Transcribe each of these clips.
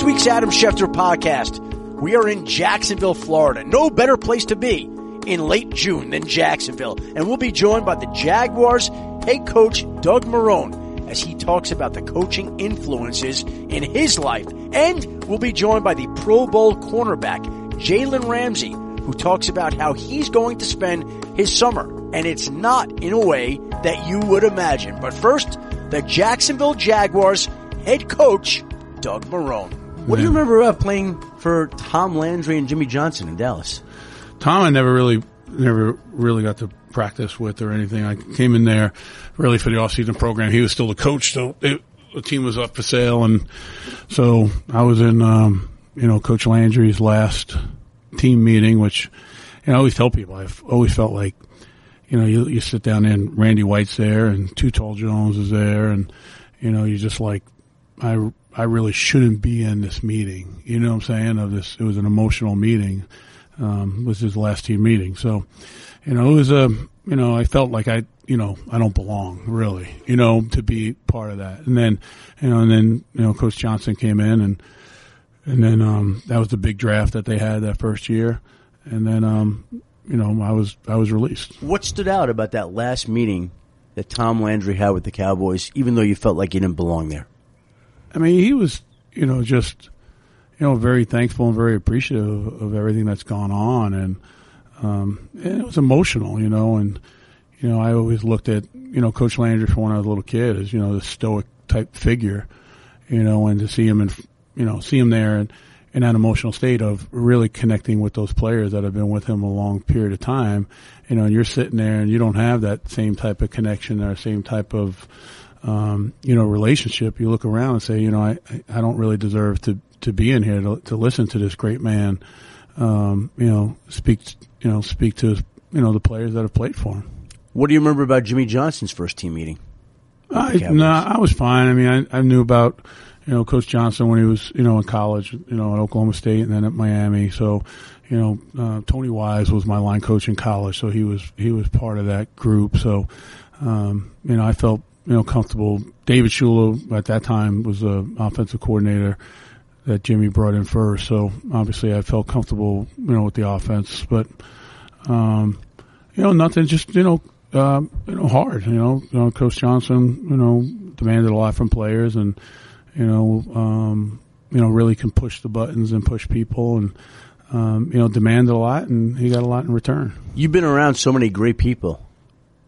this week's Adam Schefter podcast, we are in Jacksonville, Florida. No better place to be in late June than Jacksonville. And we'll be joined by the Jaguars head coach Doug Marrone as he talks about the coaching influences in his life. And we'll be joined by the Pro Bowl cornerback Jalen Ramsey, who talks about how he's going to spend his summer. And it's not in a way that you would imagine. But first, the Jacksonville Jaguars head coach Doug Marrone. What do you remember about playing for Tom Landry and Jimmy Johnson in Dallas? Tom, I never really, never really got to practice with or anything. I came in there really for the off-season program. He was still the coach, so it, the team was up for sale, and so I was in, um, you know, Coach Landry's last team meeting, which you know, I always tell people I've always felt like, you know, you you sit down there and Randy White's there and Too Tall Jones is there, and you know, you just like, I I really shouldn't be in this meeting. You know what I'm saying? Of this, it was an emotional meeting. Um, was his last team meeting. So, you know, it was a, you know, I felt like I, you know, I don't belong really, you know, to be part of that. And then, you know, and then, you know, Coach Johnson came in and, and then, um, that was the big draft that they had that first year. And then, um, you know, I was, I was released. What stood out about that last meeting that Tom Landry had with the Cowboys, even though you felt like you didn't belong there? I mean, he was, you know, just, you know, very thankful and very appreciative of everything that's gone on. And, um, and it was emotional, you know, and, you know, I always looked at, you know, Coach Landry from when I was a little kid as, you know, the stoic type figure, you know, and to see him and, you know, see him there and in that emotional state of really connecting with those players that have been with him a long period of time, you know, and you're sitting there and you don't have that same type of connection or same type of, um, you know, relationship, you look around and say, you know, I, I don't really deserve to, to be in here to, to listen to this great man, um, you know, speak, you know, speak to, you know, the players that have played for him. What do you remember about Jimmy Johnson's first team meeting? I, no, I was fine. I mean, I, I knew about, you know, Coach Johnson when he was, you know, in college, you know, at Oklahoma State and then at Miami. So, you know, uh, Tony Wise was my line coach in college, so he was he was part of that group. So, um, you know, I felt you know, comfortable. David Shula at that time was the offensive coordinator that Jimmy brought in first. So obviously I felt comfortable, you know, with the offense, but, um, you know, nothing, just, you know, uh, you know, hard, you know, you know, Coach Johnson, you know, demanded a lot from players and, you know, um, you know, really can push the buttons and push people and, um, you know, demanded a lot and he got a lot in return. You've been around so many great people.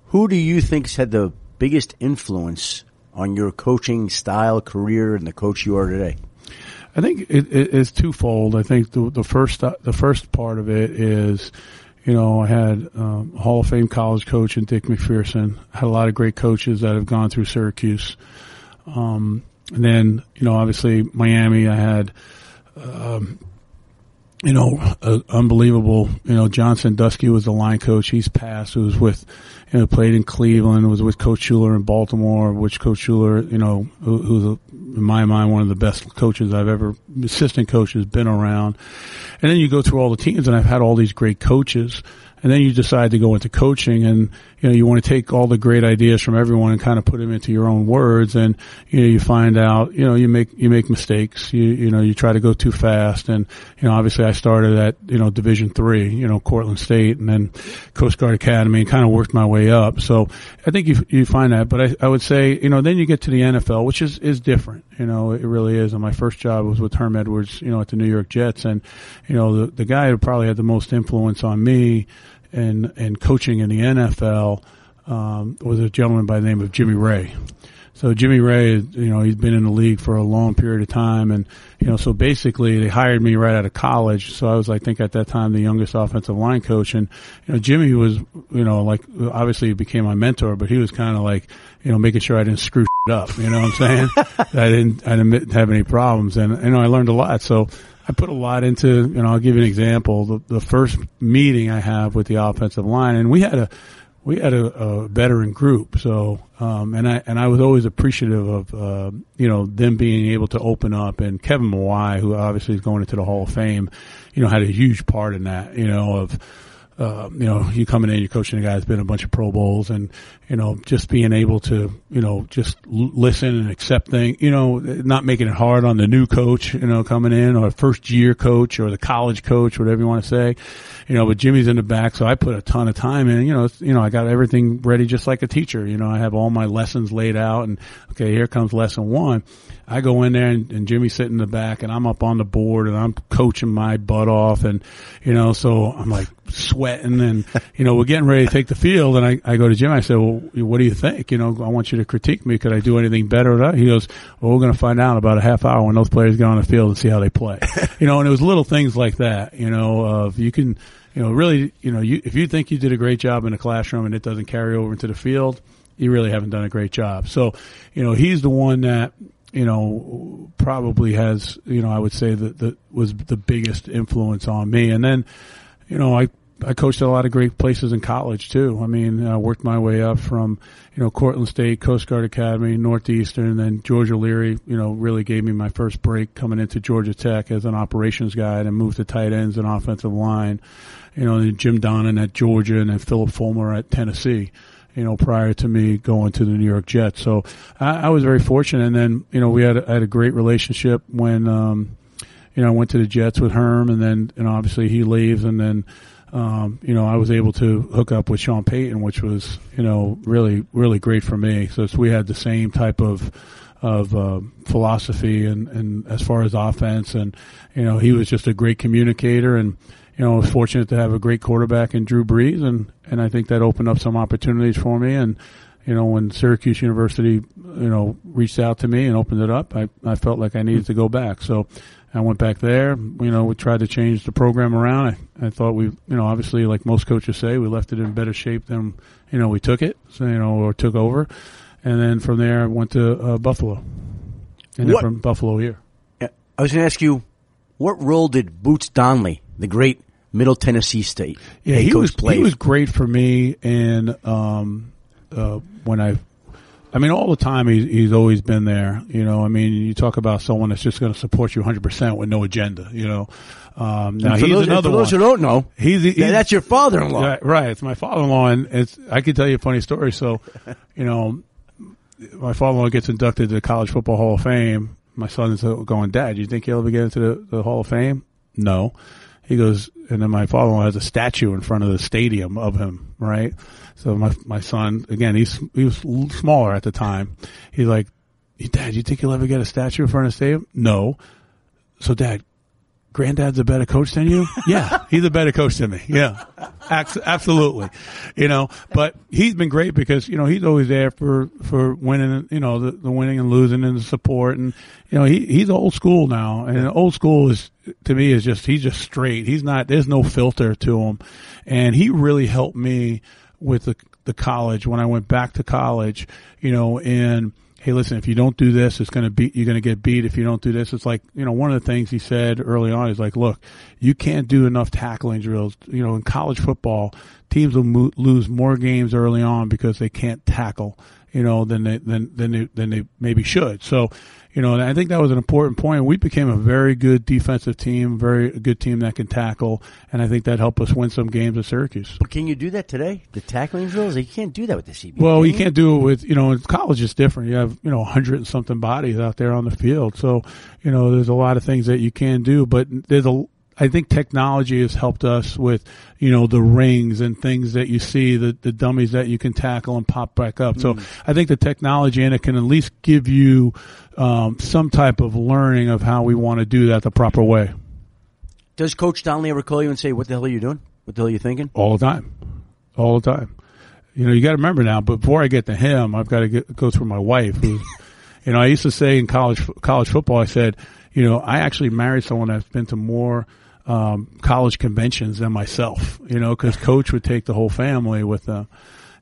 Who do you think's had the biggest influence on your coaching style, career, and the coach you are today? I think it, it is twofold. I think the, the first the first part of it is, you know, I had um, Hall of Fame college coach and Dick MacPherson. I had a lot of great coaches that have gone through Syracuse. Um, and then, you know, obviously Miami, I had, um, you know, uh, unbelievable. You know, John Sandusky was the line coach. He's passed. Who was with, you know, played in Cleveland. Was with Coach Shula in Baltimore. Which Coach Shula, you know, who, who's in my mind one of the best coaches I've ever, assistant coaches been around. And then you go through all the teams, and I've had all these great coaches and then you decide to go into coaching and you know you want to take all the great ideas from everyone and kind of put them into your own words and you know you find out you know you make you make mistakes you you know you try to go too fast and you know obviously I started at you know division 3 you know Cortland State and then Coast Guard Academy and kind of worked my way up so I think you you find that but I I would say you know then you get to the NFL which is is different you know it really is and my first job was with Herm Edwards you know at the New York Jets and you know the the guy who probably had the most influence on me and and coaching in the NFL um, was a gentleman by the name of Jimmy Raye. So Jimmy Raye, you know, he's been in the league for a long period of time, and you know, so basically they hired me right out of college. So I was, I think, at that time the youngest offensive line coach, and you know, Jimmy was, you know, like obviously he became my mentor, but he was kind of like, you know, making sure I didn't screw up. You know what I'm saying? I didn't, I didn't have any problems, and you know, I learned a lot. So I put a lot into, you know, I'll give you an example. The, the first meeting I have with the offensive line, and we had a, we had a, a veteran group. So, um, and I, and I was always appreciative of, uh, you know, them being able to open up and Kevin Mawae, who obviously is going into the Hall of Fame, you know, had a huge part in that, you know, of, uh, you know, you coming in, you're coaching a guy that's been a bunch of Pro Bowls, and you know, just being able to, you know, just l- listen and accept things, you know, not making it hard on the new coach, you know, coming in or first year coach or the college coach, whatever you want to say, you know. But Jimmy's in the back, so I put a ton of time in. You know, you know, I got everything ready just like a teacher. You know, I have all my lessons laid out, and okay, here comes lesson one. I go in there and, and Jimmy's sitting in the back and I'm up on the board and I'm coaching my butt off and, you know, so I'm like sweating and, you know, we're getting ready to take the field and I, I go to Jim. I said, well, what do you think? You know, I want you to critique me. Could I do anything better? He goes, well, we're going to find out about a half hour when those players get on the field and see how they play. you know, and it was little things like that, you know, of you can, you know, really, you know, you, if you think you did a great job in the classroom and it doesn't carry over into the field, you really haven't done a great job. So, you know, he's the one that, you know, probably has, you know, I would say that that was the biggest influence on me. And then, you know, I, I coached at a lot of great places in college too. I mean, I worked my way up from, you know, Cortland State, Coast Guard Academy, Northeastern, then George O'Leary, you know, really gave me my first break coming into Georgia Tech as an operations guy and moved to tight ends and offensive line. You know, and Jim Donnan at Georgia and then Phillip Fulmer at Tennessee you know, prior to me going to the New York Jets. So I, I was very fortunate. And then, you know, we had, I had a great relationship when, um, you know, I went to the Jets with Herm and then, and obviously he leaves and then, um, you know, I was able to hook up with Sean Payton, which was, you know, really, really great for me. So we had the same type of, of uh, philosophy and, and as far as offense and you know he was just a great communicator and you know, I was fortunate to have a great quarterback in Drew Brees, and and I think that opened up some opportunities for me. And you know, when Syracuse University, you know, reached out to me and opened it up, I I felt like I needed to go back. So I went back there. You know, we tried to change the program around. I, I thought we, you know, obviously, like most coaches say, we left it in better shape than you know we took it. So you know, or took over. And then from there, I went to uh, Buffalo, and then from Buffalo here. I was going to ask you, what role did Boots Donnelly the great Middle Tennessee State. Yeah, he was played. he was great for me, and um, uh, when I, I mean, all the time he's he's always been there. You know, I mean, you talk about someone that's just going to support you 100 percent with no agenda. You know, um, now he's those, another for those one. who don't know, he's, he's that's your father-in-law, right, right? It's my father-in-law, and it's I can tell you a funny story. So, you know, my father-in-law gets inducted to the College Football Hall of Fame. My son's going, Dad, Do you think he'll ever get into the, the Hall of Fame? No. He goes, and then my father-in-law has a statue in front of the stadium of him, right? So my my son, again, he's he was smaller at the time. He's like, Dad, you think you'll ever get a statue in front of the stadium? No. So, Dad, granddad's a better coach than you? yeah, he's a better coach than me. Yeah, absolutely. You know, but he's been great because, you know, he's always there for, for winning, you know, the, the winning and losing and the support. And, you know, he, he's old school now and old school is, to me is just, he's just straight. He's not, there's no filter to him. And he really helped me with the, the college when I went back to college, you know, and, hey, listen, if you don't do this, it's going to be, you're going to get beat. If you don't do this, it's like, you know, one of the things he said early on is like, look, you can't do enough tackling drills. You know, in college football, teams will mo- lose more games early on because they can't tackle, you know, than they, than, than they, than they maybe should. So, you know, and I think that was an important point. We became a very good defensive team, very good team that can tackle, and I think that helped us win some games at Syracuse. But can you do that today? The tackling drills, you can't do that with the CB. Well, you can't do it with you know, college it's different. You have you know, hundred and something bodies out there on the field, so you know, there's a lot of things that you can do, but there's a I think technology has helped us with, you know, the rings and things that you see, the, the dummies that you can tackle and pop back up. So mm. I think the technology in it can at least give you um, some type of learning of how we want to do that the proper way. Does Coach Donnelly ever call you and say, "What the hell are you doing? What the hell are you thinking?" All the time, all the time. You know, you got to remember now. Before I get to him, I've got to get, go through my wife. Who, you know, I used to say in college college football, I said, you know, I actually married someone that's been to more um, college conventions than myself. You know, because Coach would take the whole family with them.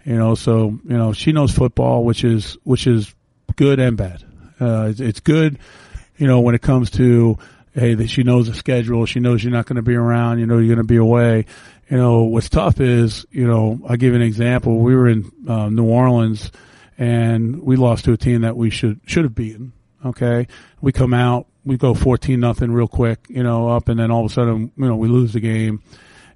You know, so you know she knows football, which is which is good and bad. Uh, it's, good, you know, when it comes to hey, that she knows the schedule. She knows you're not going to be around. You know, you're going to be away. You know, what's tough is, you know, I'll give you an example. We were in uh, New Orleans and we lost to a team that we should, should have beaten. Okay. We come out, we go 14 nothing real quick, you know, up and then all of a sudden, you know, we lose the game.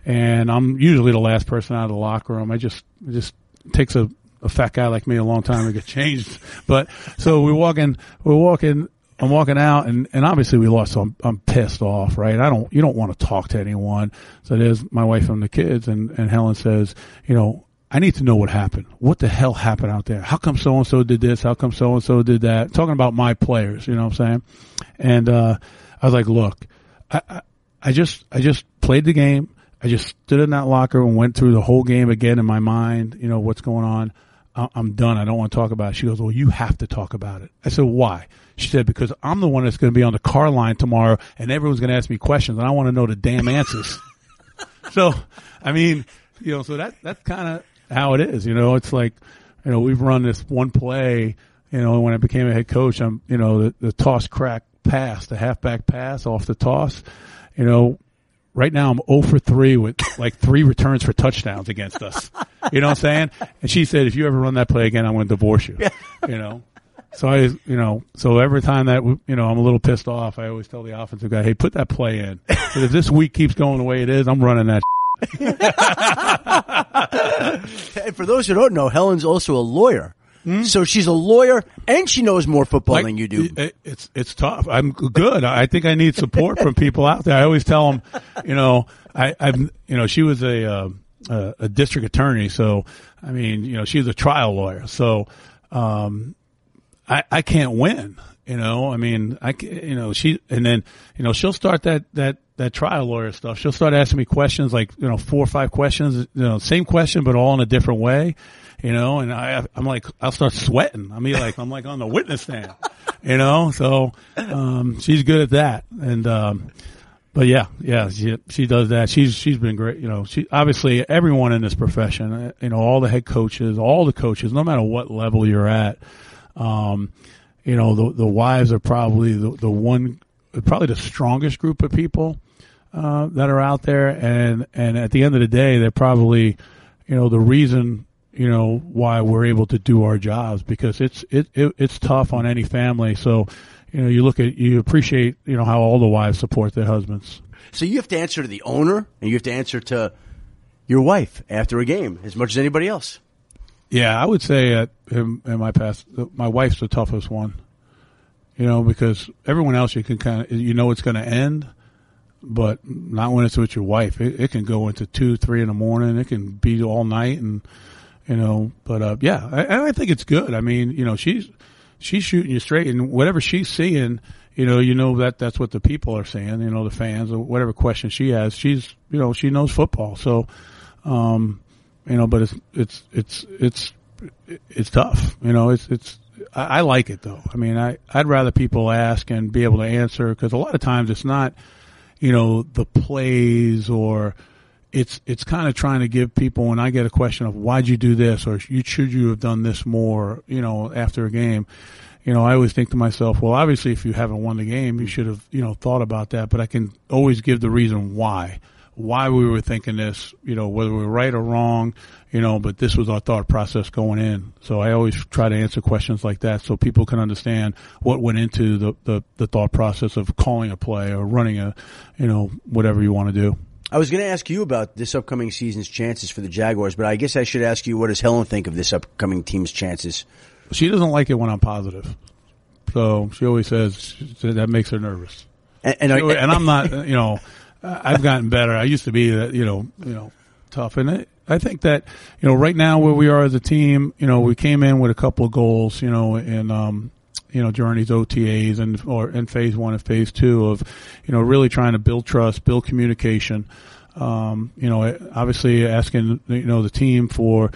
and I'm usually the last person out of the locker room. I just it just takes a, a fat guy like me a long time to get changed. But so we're walking, we're walking. I'm walking out, and, and obviously we lost. So I'm, I'm pissed off, right? I don't. You don't want to talk to anyone. So there's my wife and the kids, and and Helen says, you know, I need to know what happened. What the hell happened out there? How come so and so did this? How come so and so did that? Talking about my players, you know what I'm saying? And uh, I was like, look, I, I, I just I just played the game. I just stood in that locker and went through the whole game again in my mind. You know what's going on. I'm done. I don't want to talk about it. She goes, well, you have to talk about it. I said, why? She said, because I'm the one that's going to be on the car line tomorrow and everyone's going to ask me questions and I want to know the damn answers. so, I mean, you know, so that, that's kind of how it is. You know, it's like, you know, we've run this one play, you know, when I became a head coach, I'm, you know, the, the toss crack pass, the halfback pass off the toss, you know, right now I'm 0 for 3 with like three returns for touchdowns against us. You know what I'm saying? And she said, if you ever run that play again, I'm going to divorce you. You know? So I, you know, so every time that, you know, I'm a little pissed off, I always tell the offensive guy, hey, put that play in. But if this week keeps going the way it is, I'm running that. And for those who don't know, Helen's also a lawyer. Mm-hmm. So she's a lawyer and she knows more football like, than you do. It's it's tough. I'm good. I think I need support from people out there. I always tell them, you know, I, I've you know she was a, uh, a a district attorney, so I mean, you know, she's a trial lawyer. So um, I I can't win. You know, I mean, I you know she and then you know she'll start that that that trial lawyer stuff. She'll start asking me questions like you know four or five questions, you know, same question but all in a different way you know, and I, I'm like, I'll start sweating. I mean, like, I'm like on the witness stand, you know, so, um, she's good at that. And, um, but yeah, yeah, she, she does that. She's, she's been great. You know, she, obviously everyone in this profession, you know, all the head coaches, all the coaches, no matter what level you're at, um, you know, the, the wives are probably the, the one, probably the strongest group of people, uh, that are out there. And, and at the end of the day, they're probably, you know, the reason you know why we're able to do our jobs because it's it, it it's tough on any family. So you know you look at you appreciate you know how all the wives support their husbands. So you have to answer to the owner and you have to answer to your wife after a game as much as anybody else. Yeah, I would say at in, in my past, my wife's the toughest one. You know, because everyone else you can kind of you know it's going to end, but not when it's with your wife. It, it can go into two, three in the morning. It can be all night, and you know. But uh, yeah, I, I think it's good. I mean, you know, she's she's shooting you straight, and whatever she's seeing, you know, you know that that's what the people are saying. You know, the fans or whatever question she has, she's you know she knows football. So, um, you know, but it's it's it's it's it's tough. You know, it's it's. I, I like it though. I mean, I I'd rather people ask and be able to answer because a lot of times it's not, you know, the plays or it's it's kind of trying to give people when I get a question of why'd you do this or you should you have done this more, you know, after a game. You know, I always think to myself, well, obviously, if you haven't won the game, you should have, you know, thought about that. But I can always give the reason why, why we were thinking this, you know, whether we were right or wrong, you know, but this was our thought process going in. So I always try to answer questions like that so people can understand what went into the, the, the thought process of calling a play or running a, you know, whatever you want to do. I was going to ask you about this upcoming season's chances for the Jaguars, but I guess I should ask you what does Helen think of this upcoming team's chances? She doesn't like it when I'm positive, so she always says that makes her nervous. And, and, and I'm not, you know, I've gotten better. I used to be, you know, you know, tough, and I think that you know right now where we are as a team, you know, we came in with a couple of goals, you know, and um, you know, during these OTAs and or in phase one and phase two of, you know, really trying to build trust, build communication. Um, you know, obviously asking you know the team for.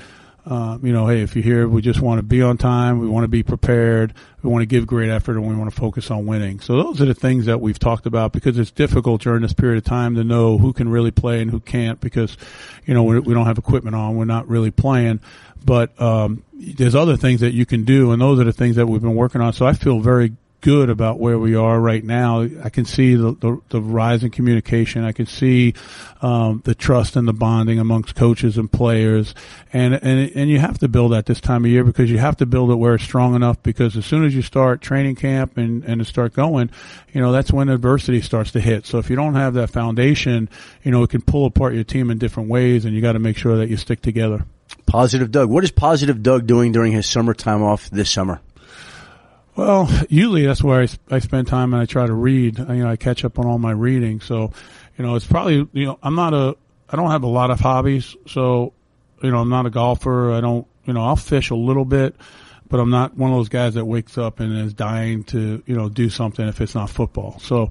Uh, you know, hey, if you're here, we just want to be on time. We want to be prepared. We want to give great effort and we want to focus on winning. So those are the things that we've talked about because it's difficult during this period of time to know who can really play and who can't because, you know, we don't have equipment on. We're not really playing. But um, there's other things that you can do, and those are the things that we've been working on. So I feel very good about where we are right now. I can see the, the, the rise in communication. I can see um, the trust and the bonding amongst coaches and players, and and and you have to build at this time of year because you have to build it where it's strong enough. Because as soon as you start training camp and and start going, you know that's when adversity starts to hit. So if you don't have that foundation, you know it can pull apart your team in different ways, and you got to make sure that you stick together. Positive Doug. What is Positive Doug doing during his summer time off this summer? Well, usually that's where I, I spend time and I try to read. You know, I catch up on all my reading. So, you know, it's probably, you know, I'm not a, I don't have a lot of hobbies. So, you know, I'm not a golfer. I don't, you know, I'll fish a little bit, but I'm not one of those guys that wakes up and is dying to, you know, do something if it's not football. So,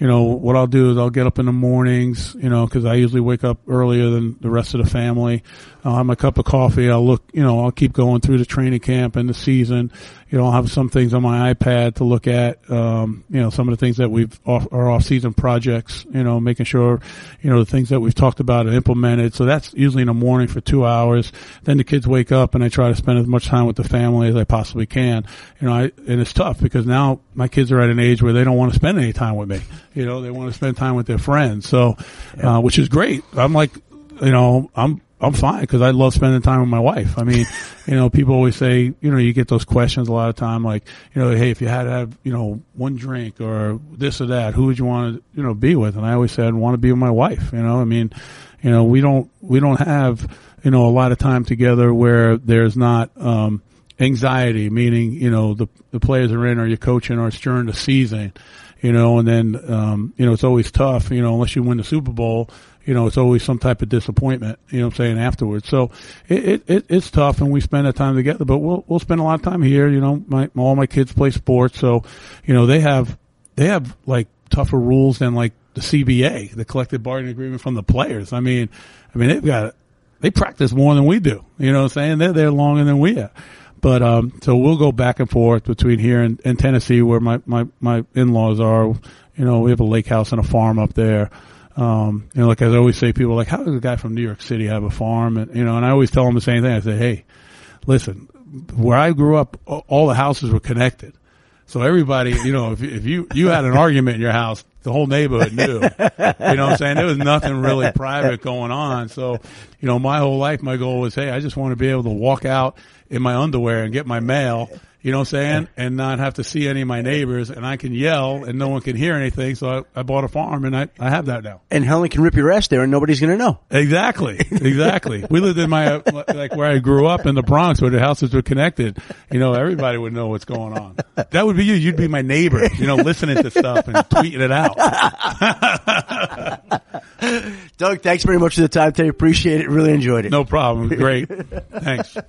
you know, what I'll do is I'll get up in the mornings, you know, cause I usually wake up earlier than the rest of the family. I'll have my cup of coffee. I'll look, you know, I'll keep going through the training camp and the season. You know, I'll have some things on my iPad to look at. Um, you know, some of the things that we've off, our off-season projects. You know, making sure, you know, the things that we've talked about are implemented. So that's usually in the morning for two hours. Then the kids wake up, and I try to spend as much time with the family as I possibly can. You know, I, and it's tough because now my kids are at an age where they don't want to spend any time with me. You know, they want to spend time with their friends. So, uh, which is great. I'm like, you know, I'm I'm fine because I love spending time with my wife. I mean, you know, people always say, you know, you get those questions a lot of time, like, you know, hey, if you had to have, you know, one drink or this or that, who would you want to, you know, be with? And I always said, I want to be with my wife. You know, I mean, you know, we don't, we don't have, you know, a lot of time together where there's not, um, anxiety, meaning, you know, the, the players are in or you're coaching or it's during the season, you know, and then, um, you know, it's always tough, you know, unless you win the Super Bowl, you know, it's always some type of disappointment, you know I'm saying, afterwards. So it, it, it's tough and we spend that time together, but we'll, we'll spend a lot of time here. You know, my, all my kids play sports. So, you know, they have, they have like tougher rules than like the CBA, the collective bargaining agreement from the players. I mean, I mean, they've got, they practice more than we do. You know what I'm saying? They're there longer than we are. But um, so we'll go back and forth between here and, and Tennessee, where my my my in laws are. You know, we have a lake house and a farm up there. Um, you know, like I always say, people are like, how does a guy from New York City have a farm? And, you know, and I always tell them the same thing. I say, hey, listen, where I grew up, all the houses were connected. So everybody, you know, if, if you, you had an argument in your house, the whole neighborhood knew. You know what I'm saying? There was nothing really private going on. So, you know, my whole life, my goal was, hey, I just want to be able to walk out in my underwear and get my mail you know what I'm saying? And not have to see any of my neighbors and I can yell and no one can hear anything. So I, I bought a farm and I, I have that now. And Helen can rip your ass there and nobody's going to know. Exactly. Exactly. we lived in my, uh, like where I grew up in the Bronx where the houses were connected. You know, everybody would know what's going on. That would be you. You'd be my neighbor, you know, listening to stuff and tweeting it out. Doug, thanks very much for the time today. Appreciate it. Really enjoyed it. No problem. Great. Thanks.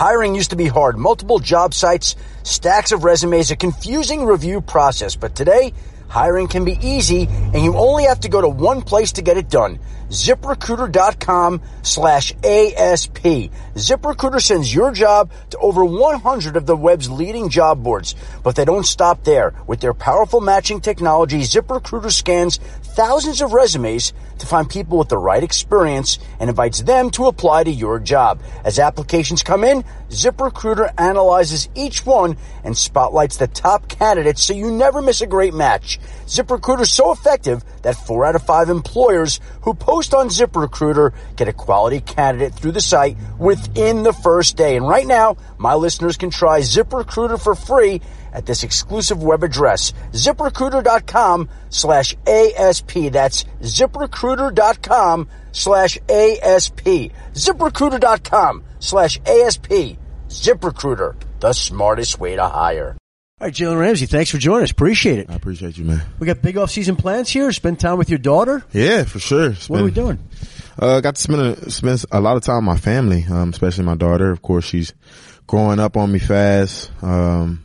Hiring used to be hard. Multiple job sites, stacks of resumes, a confusing review process. But today, hiring can be easy and you only have to go to one place to get it done. ZipRecruiter.com slash ASP. ZipRecruiter sends your job to over 100 of the web's leading job boards. But they don't stop there. With their powerful matching technology, ZipRecruiter scans thousands of resumes to find people with the right experience and invites them to apply to your job. As applications come in, ZipRecruiter analyzes each one and spotlights the top candidates so you never miss a great match. ZipRecruiter is so effective that four out of five employers who post on ZipRecruiter get a quality candidate through the site within the first day. And right now, my listeners can try ZipRecruiter for free at this exclusive web address, ziprecruiter.com slash ASP. That's ziprecruiter.com slash ASP. ziprecruiter.com slash ASP. ZipRecruiter, the smartest way to hire. All right, Jalen Ramsey, thanks for joining us. Appreciate it. I appreciate you, man. We got big off-season plans here. Spend time with your daughter. Yeah, for sure. Spend, What are we doing? Uh, got to spend a, spend a lot of time with my family, um, especially my daughter. Of course, she's growing up on me fast. Um,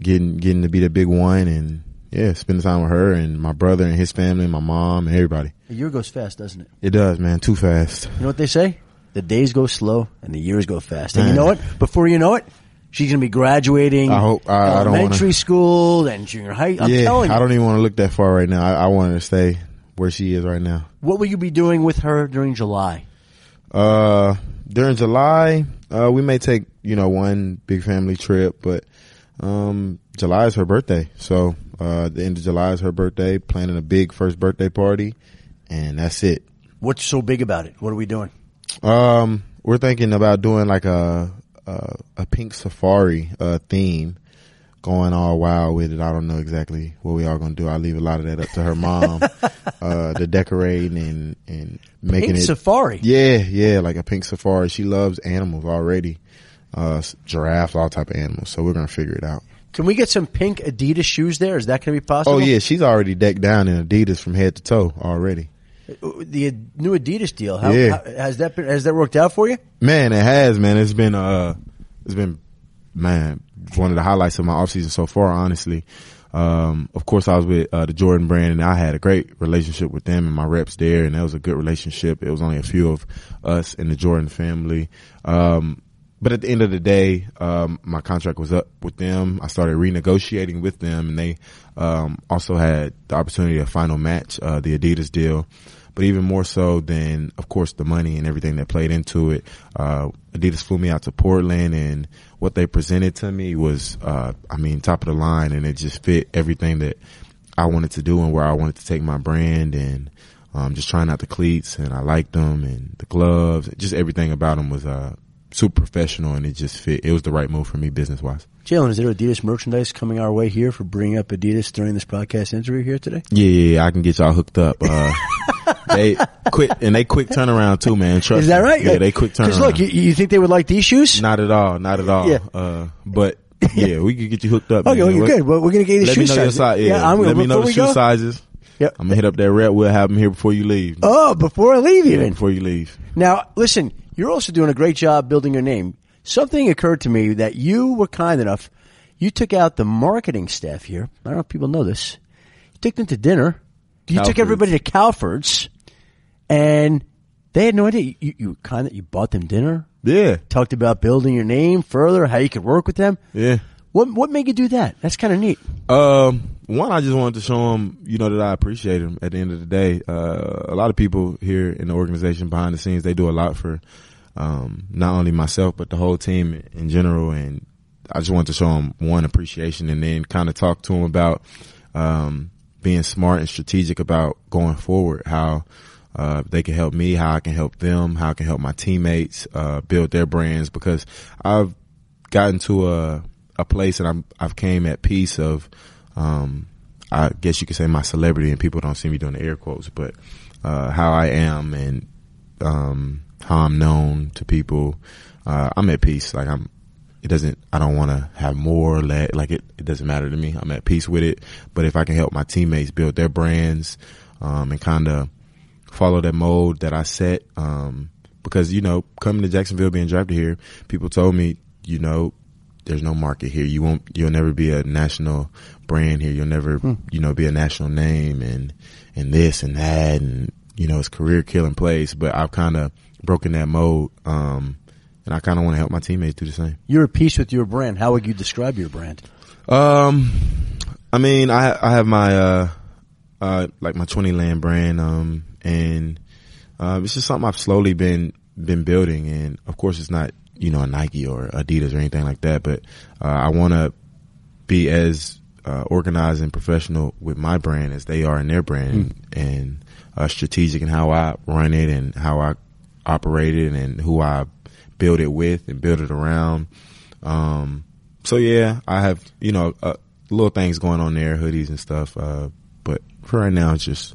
getting getting to be the big one, and yeah, spending time with her and my brother and his family, and my mom and everybody. A year goes fast, doesn't it? It does, man. Too fast. You know what they say? The days go slow and the years go fast. And you know what? Before you know it, she's going to be graduating I hope- I- I elementary wanna- school, and junior high. I'm yeah, telling you. I don't even want to look that far right now. I, I want her to stay where she is right now. what will you be doing with her during July? Uh, during July, uh, we may take, you know, one big family trip, but, um, July is her birthday. So, uh, the end of July is her birthday, planning a big first birthday party, and that's it. What's so big about it? What are we doing? Um, we're thinking about doing like a, a, a pink safari, uh, theme, going all wild with it. I don't know exactly what we are going to do. I'll leave a lot of that up to her mom, uh, the decorating and, and making Pink it. safari. Yeah, yeah, like a pink safari. She loves animals already. Uh, giraffes, all type of animals. So we're going to figure it out. Can we get some pink Adidas shoes there? Is that going to be possible? Oh yeah, she's already decked down in Adidas from head to toe already. The new Adidas deal. How, Yeah. how- has that been? Has that worked out for you? Man, it has, man. It's been, uh, it's been, man, one of the highlights of my offseason so far, honestly. Um, of course I was with, uh, the Jordan brand and I had a great relationship with them and my reps there and that was a good relationship. It was only a few of us in the Jordan family. Um, but at the end of the day, um, my contract was up with them. I started renegotiating with them and they, um, also had the opportunity to final match, uh, the Adidas deal. But even more so than, of course, the money and everything that played into it, uh, Adidas flew me out to Portland and what they presented to me was, uh, I mean, top of the line and it just fit everything that I wanted to do and where I wanted to take my brand and, um, just trying out the cleats and I liked them and the gloves, just everything about them was, uh, super professional and it just fit. It was the right move for me business wise. Jalen, is there Adidas merchandise coming our way here for bringing up Adidas during this podcast interview here today? Yeah, yeah, yeah, I can get y'all hooked up. Uh, they quick and they quick turnaround too, man. Trust Is that me. right? Yeah, they quick turnaround. Because look, you, you think they would like these shoes? Not at all. Not at all. Yeah. Uh, but yeah, we could get you hooked up. Okay, well, you're good. Well, we're gonna get you the shoe me know your size. size. Yeah, I'm let me know the shoe go- sizes. Yep. I'm gonna hit up that rep. We'll have them here before you leave. Oh, before I leave, even. Before you leave. Now, listen, you're also doing a great job building your name. Something occurred to me that you were kind enough. You took out the marketing staff here. I don't know if people know this. You took them to dinner. You took everybody to Calford's, and they had no idea. You, you kind of you bought them dinner. Yeah, Talked about building your name further, how you could work with them. yeah. What what made you do that? That's kind of neat. Um, one, I just wanted to show them, you know, that I appreciate them at the end of the day. Uh, a lot of people here in the organization behind the scenes, they do a lot for, um, not only myself, but the whole team in general. And I just wanted to show them one appreciation and then kind of talk to them about, um, being smart and strategic about going forward, how, uh, they can help me, how I can help them, how I can help my teammates, uh, build their brands because I've gotten to a, a place and I'm, I've came at peace of, um, I guess you could say my celebrity and people don't see me doing the air quotes, but, uh, how I am and, um, how I'm known to people. Uh, I'm at peace. Like I'm, it doesn't, I don't want to have more or less, like it, it doesn't matter to me. I'm at peace with it. But if I can help my teammates build their brands, um, and kind of follow that mold that I set, um, because, you know, coming to Jacksonville, being drafted here, people told me, you know, there's no market here. You won't, you'll never be a national brand here. You'll never, you know, be a national name and, and this and that. And, you know, it's career killing place, but I've kind of broken that mold. Um, and I kind of want to help my teammates do the same. You're at peace with your brand. How would you describe your brand? Um, I mean, I I have my uh uh like my twenty land brand um and uh it's just something I've slowly been been building and of course it's not you know a Nike or Adidas or anything like that but uh, I want to be as uh, organized and professional with my brand as they are in their brand and uh, strategic in how I run it and how I operate it and who I build it with and build it around. Um, so yeah, I have, you know, uh, little things going on there, hoodies and stuff. Uh, but for right now, it's just,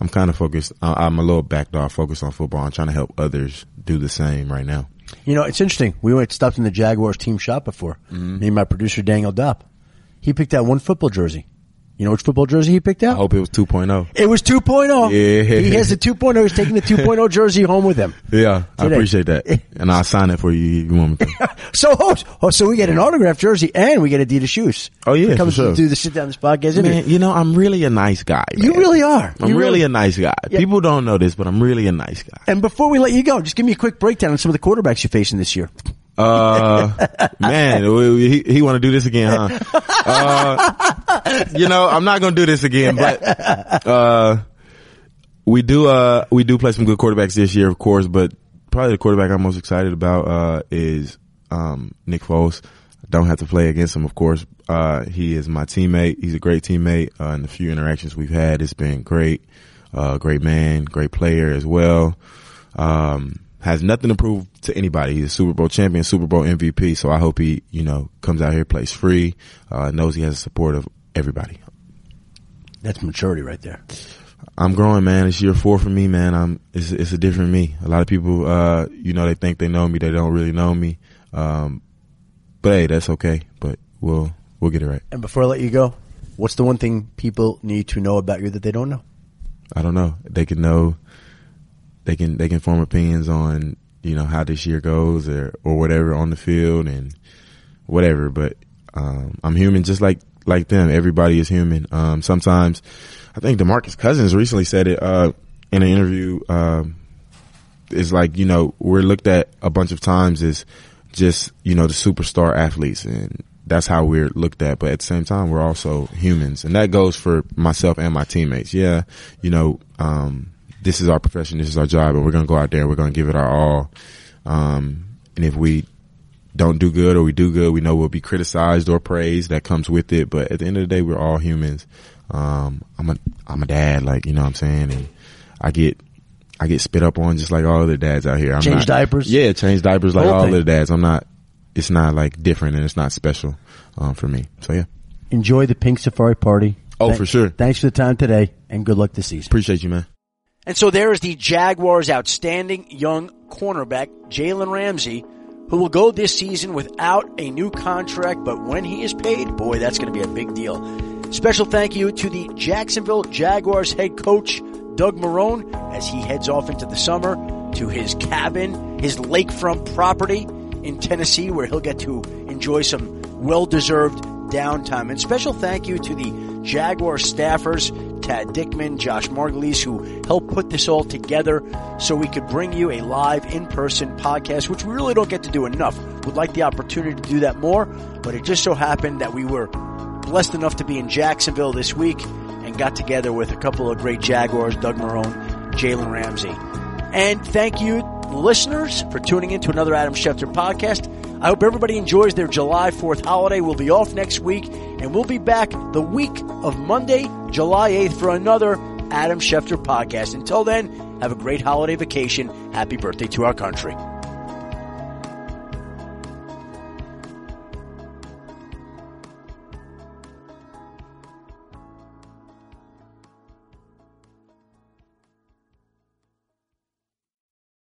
I'm kind of focused. I'm a little backed off, focused on football. I'm trying to help others do the same right now. You know, it's interesting. We went stopped in the Jaguars team shop before. Mm-hmm. Me and my producer Daniel Dopp. He picked out one football jersey. You know which football jersey he picked out? I hope it was 2.0. It was 2.0. Yeah. He has the 2.0. He's taking the 2.0 jersey home with him. Yeah, I appreciate that. And I'll sign it for you if you want me to. So, oh, so we get an autographed jersey and we get Adidas shoes. Oh, yeah, Comes sure. to do the sit down this podcast. Man, you know, I'm really a nice guy. You really are. I'm You really, a nice guy. Yeah. People don't know this, but I'm really a nice guy. And before we let you go, just give me a quick breakdown on some of the quarterbacks you're facing this year. Uh, man, we- he, he want to do this again, huh? Uh, you know, I'm not going to do this again, but, uh, we do, uh, we do play some good quarterbacks this year, of course, but probably the quarterback I'm most excited about, uh, is, um, Nick Foles. don't have to play against him, of course. Uh, he is my teammate. He's a great teammate. Uh, in the few interactions we've had, it's been great. Uh, great man, great player as well. Um, has nothing to prove to anybody. He's a Super Bowl champion, Super Bowl MVP. So I hope he, you know, comes out here, plays free, uh, knows he has the support of everybody. That's maturity right there. I'm growing, man. It's year four for me, man. I'm, it's, it's a different me. A lot of people, uh, you know, they think they know me. They don't really know me. Um, but hey, that's okay. But we'll, we'll get it right. And before I let you go, what's the one thing people need to know about you that they don't know? I don't know. They can know, they can, they can form opinions on, you know, how this year goes or, or whatever on the field and whatever. But, um, I'm human just like, like them. Everybody is human. Um, sometimes I think DeMarcus Cousins recently said it, uh, in an interview, um, is like, you know, we're looked at a bunch of times as just, you know, the superstar athletes and that's how we're looked at. But at the same time, we're also humans and that goes for myself and my teammates. Yeah. You know, um, this is our profession. This is our job and we're going to go out there and we're going to give it our all. Um, and if we don't do good or we do good, we know we'll be criticized or praised. That comes with it. But at the end of the day, we're all humans. Um, I'm a, I'm a dad, like, you know what I'm saying? And I get, I get spit up on just like all other dads out here. I'm Change not- diapers? Yeah, change diapers like all thing. other dads. I'm not, it's not like different and it's not special, um, for me. So yeah, Enjoy the Pink Safari Party. Oh, for sure. Thanks for the time today and good luck this season. appreciate you, man. And so there is the Jaguars' outstanding young cornerback, Jalen Ramsey, who will go this season without a new contract, but when he is paid, boy, that's going to be a big deal. Special thank you to the Jacksonville Jaguars head coach, Doug Marrone, as he heads off into the summer to his cabin, his lakefront property in Tennessee, where he'll get to enjoy some well-deserved downtime. And special thank you to the Jaguar staffers, Tad Dickman, Josh Margulies, who helped put this all together so we could bring you a live in-person podcast, which we really don't get to do enough. Would like the opportunity to do that more, but it just so happened that we were blessed enough to be in Jacksonville this week and got together with a couple of great Jaguars, Doug Marrone, Jalen Ramsey. And thank you, listeners, for tuning in to another Adam Schefter podcast. I hope everybody enjoys their July 4th holiday. We'll be off next week, and we'll be back the week of Monday, July 8th for another Adam Schefter podcast. Until then, have a great holiday vacation. Happy birthday to our country.